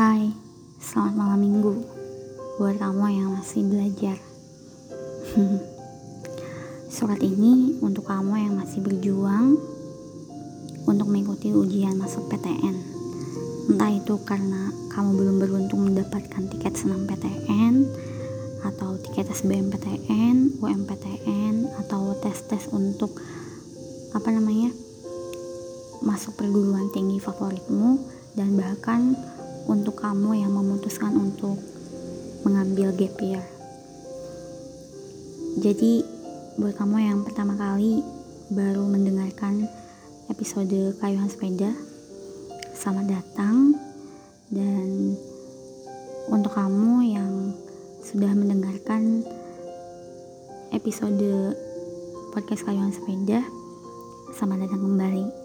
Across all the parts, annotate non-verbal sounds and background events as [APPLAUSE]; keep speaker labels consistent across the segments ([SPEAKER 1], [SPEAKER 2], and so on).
[SPEAKER 1] Hai, selamat malam minggu buat kamu yang masih belajar. [LAUGHS] Surat ini untuk kamu yang masih berjuang untuk mengikuti ujian masuk PTN. Entah itu karena kamu belum beruntung mendapatkan tiket senam PTN atau tiket SBMPTN, UMPTN atau tes-tes untuk apa namanya? masuk perguruan tinggi favoritmu dan bahkan untuk kamu yang memutuskan untuk mengambil gap year. Jadi buat kamu yang pertama kali baru mendengarkan episode kayuhan sepeda, selamat datang dan untuk kamu yang sudah mendengarkan episode podcast kayuhan sepeda, selamat datang kembali.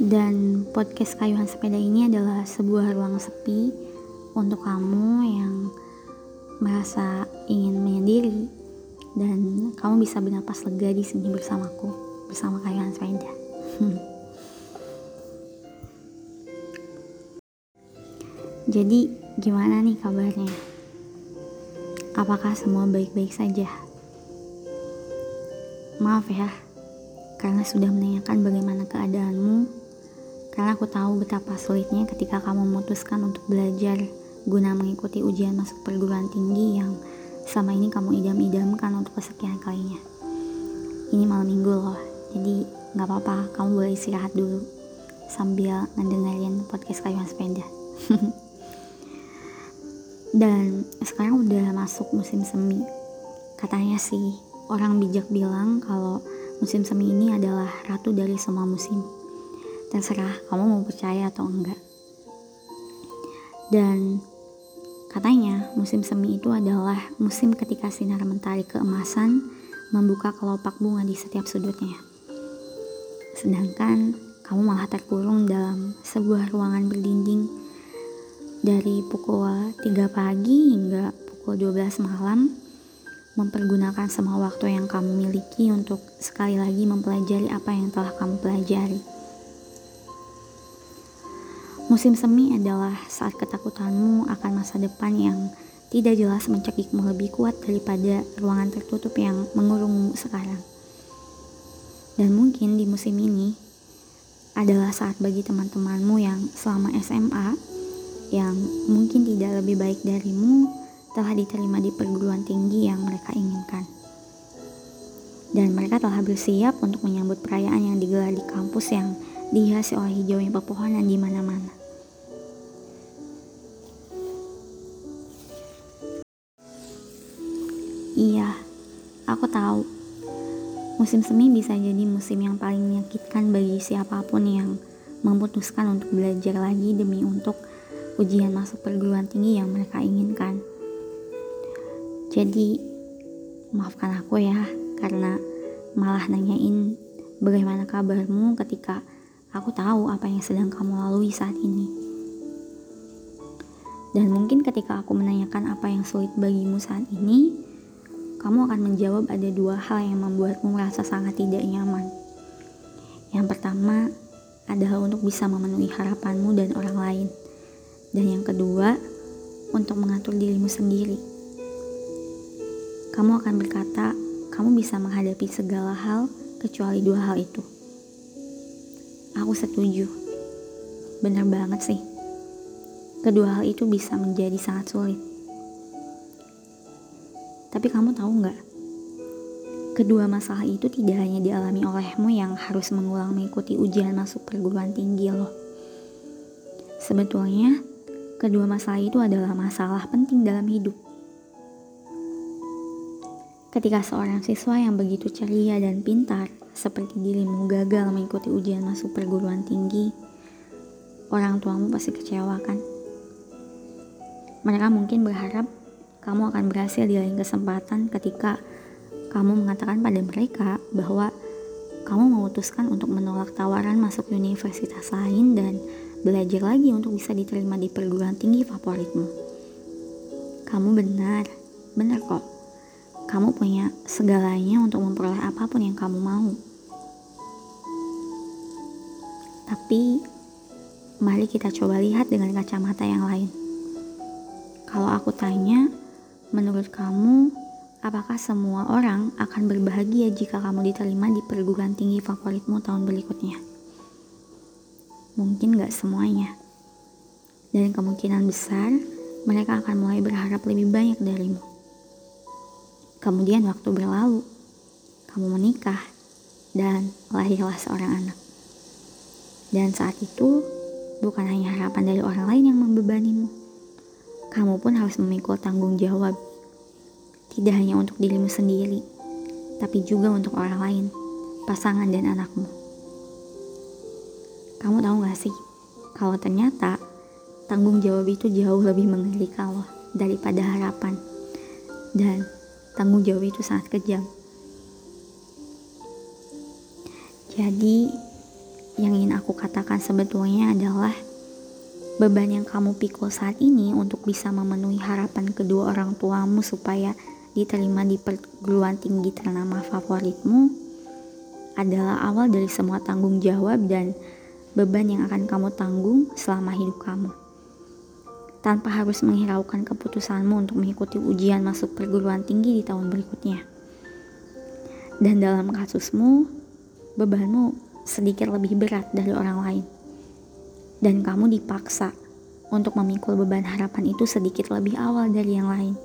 [SPEAKER 1] Dan podcast kayuhan sepeda ini adalah sebuah ruang sepi untuk kamu yang merasa ingin menyendiri dan kamu bisa bernapas lega di sini bersamaku bersama kayuhan sepeda. [LAUGHS] Jadi gimana nih kabarnya? Apakah semua baik-baik saja? Maaf ya, karena sudah menanyakan bagaimana keadaanmu karena aku tahu betapa sulitnya ketika kamu memutuskan untuk belajar guna mengikuti ujian masuk perguruan tinggi yang selama ini kamu idam-idamkan untuk kesekian kalinya. Ini malam minggu loh, jadi nggak apa-apa, kamu boleh istirahat dulu sambil ngedengerin podcast kayuhan sepeda. [LAUGHS] Dan sekarang udah masuk musim semi. Katanya sih, orang bijak bilang kalau musim semi ini adalah ratu dari semua musim terserah kamu mau percaya atau enggak dan katanya musim semi itu adalah musim ketika sinar mentari keemasan membuka kelopak bunga di setiap sudutnya sedangkan kamu malah terkurung dalam sebuah ruangan berdinding dari pukul 3 pagi hingga pukul 12 malam mempergunakan semua waktu yang kamu miliki untuk sekali lagi mempelajari apa yang telah kamu pelajari. Musim semi adalah saat ketakutanmu akan masa depan yang tidak jelas mencekikmu lebih kuat daripada ruangan tertutup yang mengurungmu sekarang. Dan mungkin di musim ini adalah saat bagi teman-temanmu yang selama SMA yang mungkin tidak lebih baik darimu telah diterima di perguruan tinggi yang mereka inginkan. Dan mereka telah bersiap untuk menyambut perayaan yang digelar di kampus yang dihiasi oleh hijaunya pepohonan di mana-mana. Iya, aku tahu. Musim semi bisa jadi musim yang paling menyakitkan bagi siapa pun yang memutuskan untuk belajar lagi demi untuk ujian masuk perguruan tinggi yang mereka inginkan. Jadi, maafkan aku ya, karena malah nanyain bagaimana kabarmu ketika aku tahu apa yang sedang kamu lalui saat ini. Dan mungkin ketika aku menanyakan apa yang sulit bagimu saat ini, kamu akan menjawab ada dua hal yang membuatmu merasa sangat tidak nyaman. Yang pertama adalah untuk bisa memenuhi harapanmu dan orang lain. Dan yang kedua, untuk mengatur dirimu sendiri. Kamu akan berkata, kamu bisa menghadapi segala hal kecuali dua hal itu. Aku setuju. Benar banget sih. Kedua hal itu bisa menjadi sangat sulit. Tapi kamu tahu nggak? Kedua masalah itu tidak hanya dialami olehmu yang harus mengulang mengikuti ujian masuk perguruan tinggi loh. Sebetulnya, kedua masalah itu adalah masalah penting dalam hidup. Ketika seorang siswa yang begitu ceria dan pintar, seperti dirimu gagal mengikuti ujian masuk perguruan tinggi, orang tuamu pasti kecewa kan? Mereka mungkin berharap kamu akan berhasil di lain kesempatan ketika kamu mengatakan pada mereka bahwa kamu memutuskan untuk menolak tawaran masuk universitas lain dan belajar lagi untuk bisa diterima di perguruan tinggi favoritmu. Kamu benar, benar kok. Kamu punya segalanya untuk memperoleh apa pun yang kamu mau. Tapi mari kita coba lihat dengan kacamata yang lain. Kalau aku tanya, menurut kamu, apakah semua orang akan berbahagia jika kamu diterima di perguruan tinggi favoritmu tahun berikutnya? Mungkin gak semuanya. Dan kemungkinan besar, mereka akan mulai berharap lebih banyak darimu. Kemudian waktu berlalu, kamu menikah, dan lahirlah seorang anak. Dan saat itu, bukan hanya harapan dari orang lain yang membebanimu. Kamu pun harus memikul tanggung jawab. Tidak hanya untuk dirimu sendiri, tapi juga untuk orang lain, pasangan dan anakmu. Kamu tahu gak sih, kalau ternyata tanggung jawab itu jauh lebih mengerikan loh daripada harapan. Dan tanggung jawab itu sangat kejam. Jadi, yang ingin aku katakan sebetulnya adalah beban yang kamu pikul saat ini untuk bisa memenuhi harapan kedua orang tuamu supaya diterima di perguruan tinggi ternama favoritmu adalah awal dari semua tanggung jawab dan beban yang akan kamu tanggung selama hidup kamu. Tanpa harus menghiraukan keputusanmu untuk mengikuti ujian masuk perguruan tinggi di tahun berikutnya. Dan dalam kasusmu, bebanmu sedikit lebih berat dari orang lain. Dan kamu dipaksa untuk memikul beban harapan itu sedikit lebih awal dari yang lain.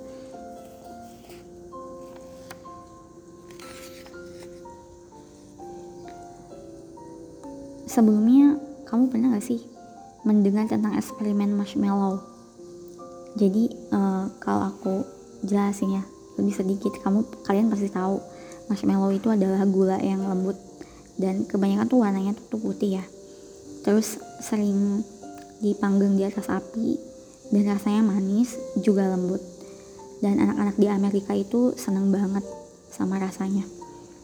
[SPEAKER 1] Sebelumnya, kamu pernah gak sih mendengar tentang eksperimen marshmallow? Jadi, uh, kalau aku jelasin ya, lebih sedikit, kamu kalian pasti tahu marshmallow itu adalah gula yang lembut dan kebanyakan tuh warnanya tuh, putih ya terus sering dipanggang di atas api dan rasanya manis juga lembut dan anak-anak di Amerika itu seneng banget sama rasanya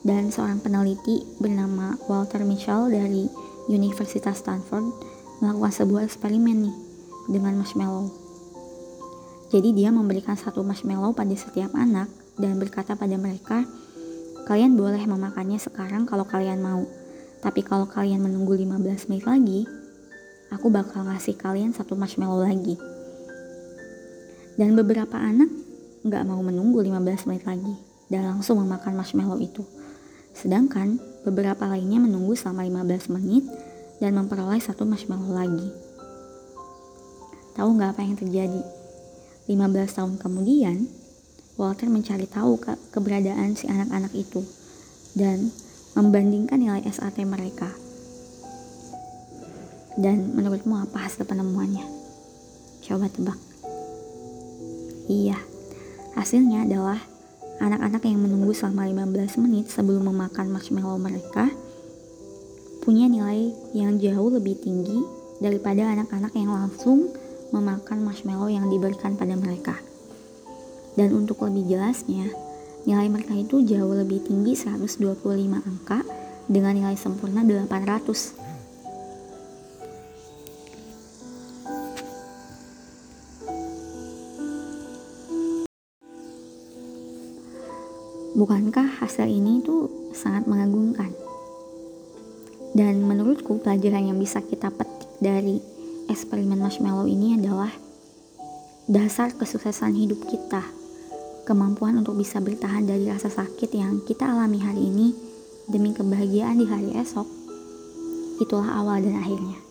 [SPEAKER 1] dan seorang peneliti bernama Walter Mitchell dari Universitas Stanford melakukan sebuah eksperimen nih dengan marshmallow jadi dia memberikan satu marshmallow pada setiap anak dan berkata pada mereka Kalian boleh memakannya sekarang kalau kalian mau. Tapi kalau kalian menunggu 15 menit lagi, aku bakal ngasih kalian satu marshmallow lagi. Dan beberapa anak nggak mau menunggu 15 menit lagi dan langsung memakan marshmallow itu. Sedangkan beberapa lainnya menunggu selama 15 menit dan memperoleh satu marshmallow lagi. Tahu nggak apa yang terjadi? 15 tahun kemudian, Walter mencari tahu ke keberadaan si anak-anak itu dan membandingkan nilai SAT mereka. Dan menurutmu apa hasil penemuannya? Coba tebak. Iya, hasilnya adalah anak-anak yang menunggu selama 15 menit sebelum memakan marshmallow mereka punya nilai yang jauh lebih tinggi daripada anak-anak yang langsung memakan marshmallow yang diberikan pada mereka. Dan untuk lebih jelasnya, nilai mereka itu jauh lebih tinggi 125 angka dengan nilai sempurna 800. Bukankah hasil ini itu sangat mengagumkan? Dan menurutku pelajaran yang bisa kita petik dari eksperimen marshmallow ini adalah dasar kesuksesan hidup kita kemampuan untuk bisa bertahan dari rasa sakit yang kita alami hari ini demi kebahagiaan di hari esok, itulah awal dan akhirnya.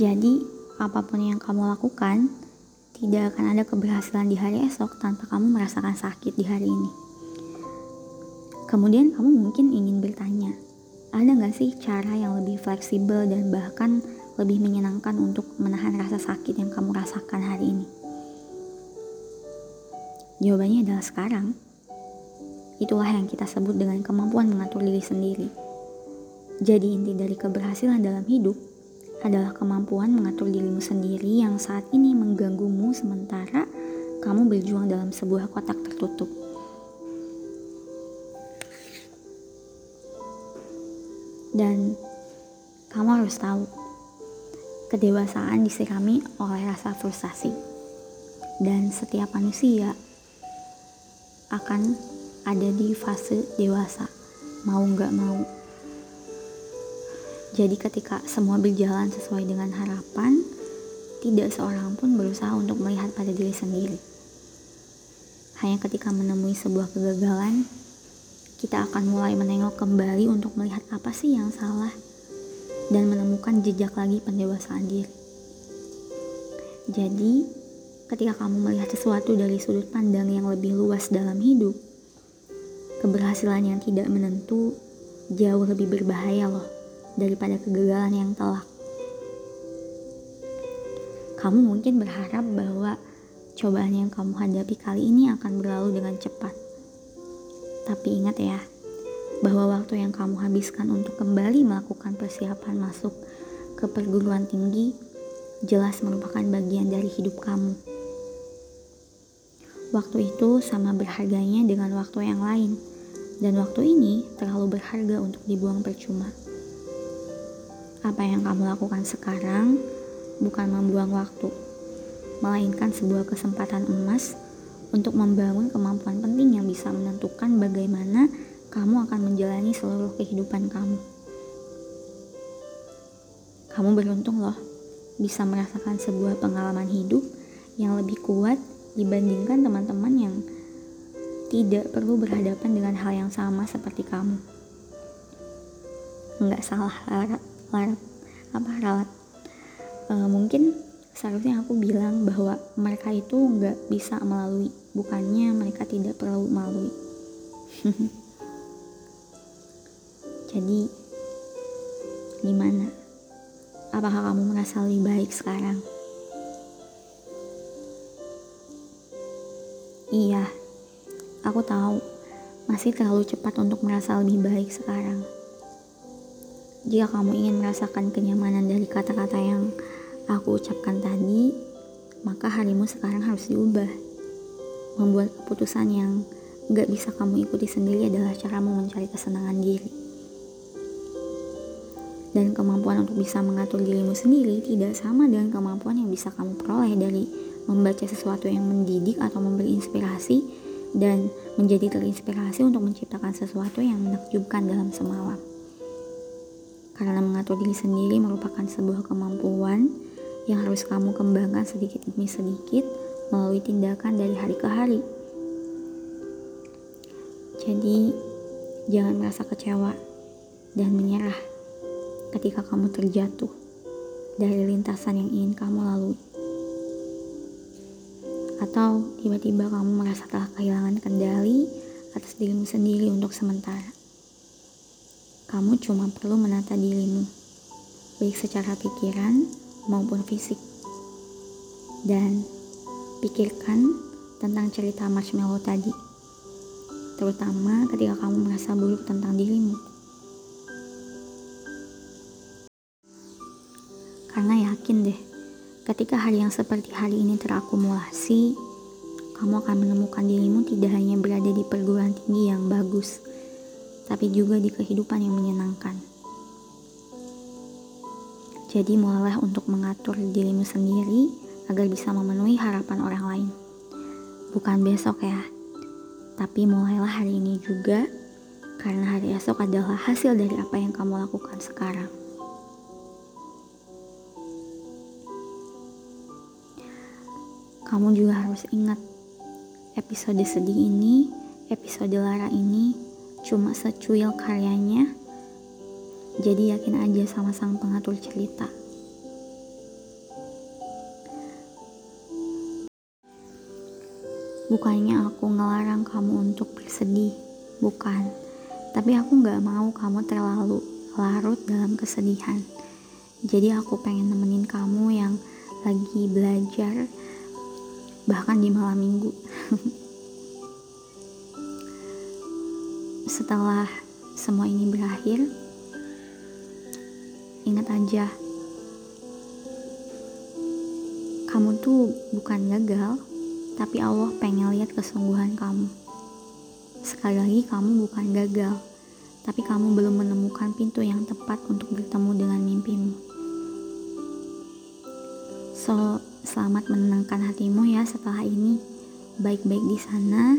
[SPEAKER 1] Jadi, apa pun yang kamu lakukan, tidak akan ada keberhasilan di hari esok tanpa kamu merasakan sakit di hari ini. Kemudian kamu mungkin ingin bertanya, ada nggak sih cara yang lebih fleksibel dan bahkan lebih menyenangkan untuk menahan rasa sakit yang kamu rasakan hari ini? Jawabannya adalah sekarang. Itulah yang kita sebut dengan kemampuan mengatur diri sendiri. Jadi inti dari keberhasilan dalam hidup adalah kemampuan mengatur dirimu sendiri yang saat ini mengganggumu sementara kamu berjuang dalam sebuah kotak tertutup. Dan kamu harus tahu, kedewasaan disirami oleh rasa frustasi. Dan setiap manusia akan ada di fase dewasa, mau nggak mau. Jadi ketika semua berjalan sesuai dengan harapan, tidak seorang pun berusaha untuk melihat pada diri sendiri. Hanya ketika menemui sebuah kegagalan, kita akan mulai menengok kembali untuk melihat apa sih yang salah dan menemukan jejak lagi pendewasaan diri. Jadi, ketika kamu melihat sesuatu dari sudut pandang yang lebih luas dalam hidup, keberhasilan yang tidak menentu jauh lebih berbahaya loh daripada kegagalan yang telak. Kamu mungkin berharap bahwa cobaan yang kamu hadapi kali ini akan berlalu dengan cepat tapi ingat ya, bahwa waktu yang kamu habiskan untuk kembali melakukan persiapan masuk ke perguruan tinggi jelas merupakan bagian dari hidup kamu. Waktu itu sama berharganya dengan waktu yang lain, dan waktu ini terlalu berharga untuk dibuang percuma. Apa yang kamu lakukan sekarang bukan membuang waktu, melainkan sebuah kesempatan emas untuk membangun kemampuan penting yang bisa menentukan bagaimana kamu akan menjalani seluruh kehidupan kamu. Kamu beruntung loh bisa merasakan sebuah pengalaman hidup yang lebih kuat dibandingkan teman-teman yang tidak perlu berhadapan dengan hal yang sama seperti kamu. Enggak salah, larat, larat, apa ralat. E, mungkin seharusnya aku bilang bahwa mereka itu nggak bisa melalui bukannya mereka tidak perlu melalui. [LAUGHS] Jadi gimana? Apakah kamu merasa lebih baik sekarang? Iya aku tahu. Masih terlalu cepat untuk merasa lebih baik sekarang jika kamu ingin merasakan kenyamanan dari kata-kata yang aku ucapkan tadi, maka harimu sekarang harus diubah. Membuat keputusan yang gak bisa kamu ikuti sendiri adalah caramu mencari kesenangan diri. Dan kemampuan untuk bisa mengatur dirimu sendiri tidak sama dengan kemampuan yang bisa kamu peroleh dari membaca sesuatu yang mendidik atau memberi inspirasi dan menjadi terinspirasi untuk menciptakan sesuatu yang menakjubkan dalam semalam. Karena mengatur diri sendiri merupakan sebuah kemampuan yang harus kamu kembangkan sedikit demi sedikit melalui tindakan dari hari ke hari. Jadi, jangan merasa kecewa dan menyerah ketika kamu terjatuh dari lintasan yang ingin kamu lalui. Atau tiba-tiba kamu merasa telah kehilangan kendali atas dirimu sendiri untuk sementara. Kamu cuma perlu menata dirimu, baik secara pikiran maupun fisik. Dan pikirkan tentang cerita marshmallow tadi, terutama ketika kamu merasa buruk tentang dirimu. Karena yakin deh, ketika hari yang seperti hari ini terakumulasi, kamu akan menemukan dirimu tidak hanya berada di perguruan tinggi yang bagus, tapi juga di kehidupan yang menyenangkan. Jadi mulailah untuk mengatur dirimu sendiri agar bisa memenuhi harapan orang lain. Bukan besok ya, tapi mulailah hari ini juga karena hari esok adalah hasil dari apa yang kamu lakukan sekarang. Kamu juga harus ingat, episode sedih ini, episode lara ini cuma secuil karyanya jadi yakin aja sama sang pengatur cerita. Bukannya aku ngelarang kamu untuk bersedih, bukan. Tapi aku gak mau kamu terlalu larut dalam kesedihan. Jadi aku pengen nemenin kamu yang lagi belajar, bahkan di malam minggu. [LAUGHS] Setelah semua ini berakhir, Ingat aja, kamu tuh bukan gagal, tapi Allah pengen lihat kesungguhan kamu. Sekali lagi, kamu bukan gagal, tapi kamu belum menemukan pintu yang tepat untuk bertemu dengan mimpimu. So, selamat menenangkan hatimu ya setelah ini. Baik-baik di sana,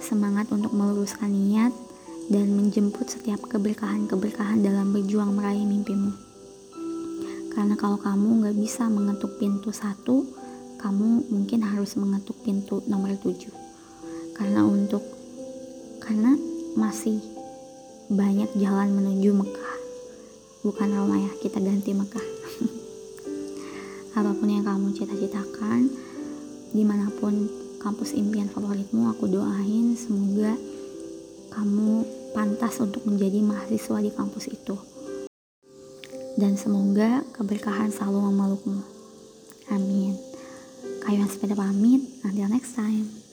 [SPEAKER 1] semangat untuk meluruskan niat dan menjemput setiap keberkahan-keberkahan dalam berjuang meraih mimpimu. Karena kalau kamu nggak bisa mengetuk pintu satu, kamu mungkin harus mengetuk pintu nomor tujuh. Karena untuk karena masih banyak jalan menuju Mekah. Bukan Roma ya, kita ganti Mekah. [LAUGHS] Apa pun yang kamu cita-citakan, di mana pun kampus impian favoritmu, aku doain semoga kamu pantas untuk menjadi mahasiswa di kampus itu. Dan semoga keberkahan selalu memelukmu. Amin. Kayuan sepeda pamit. Until next time.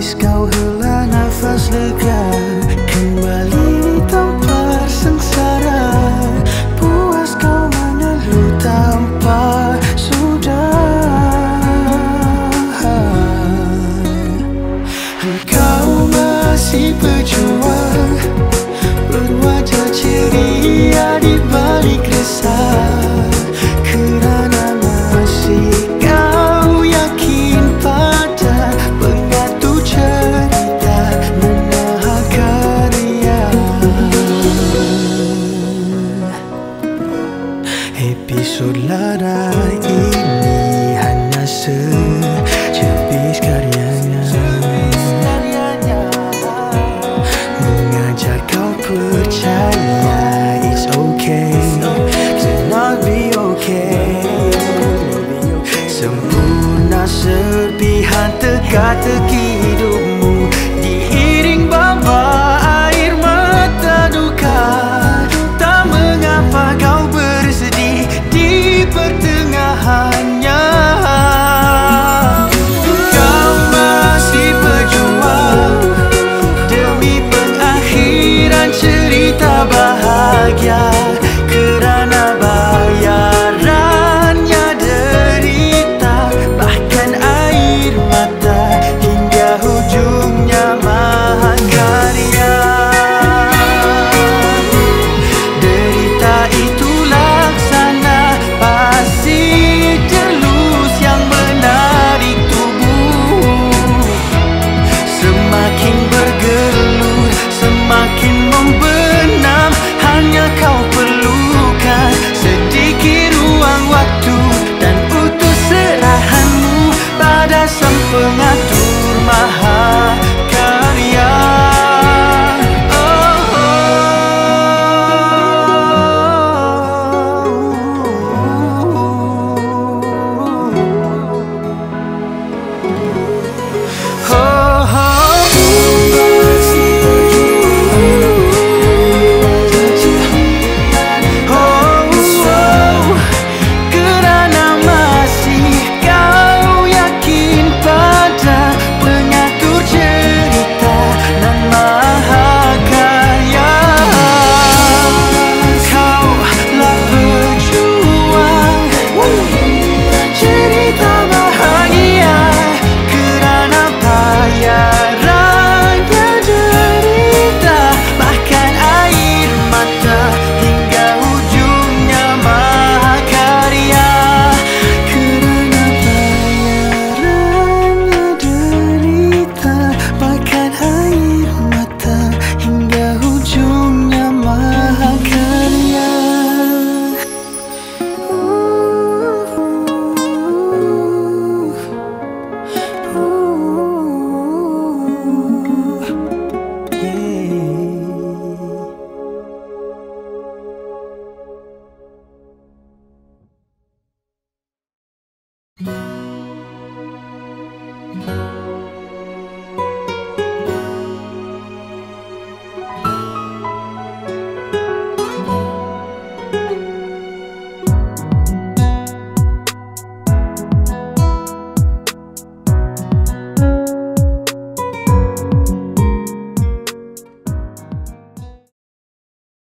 [SPEAKER 2] Kiedyś kochula na faszlykach Episod lara ini hanya secepis karyanya. Mengajar kau percaya It's okay. To not be okay. Sempurna serpihan teka-teki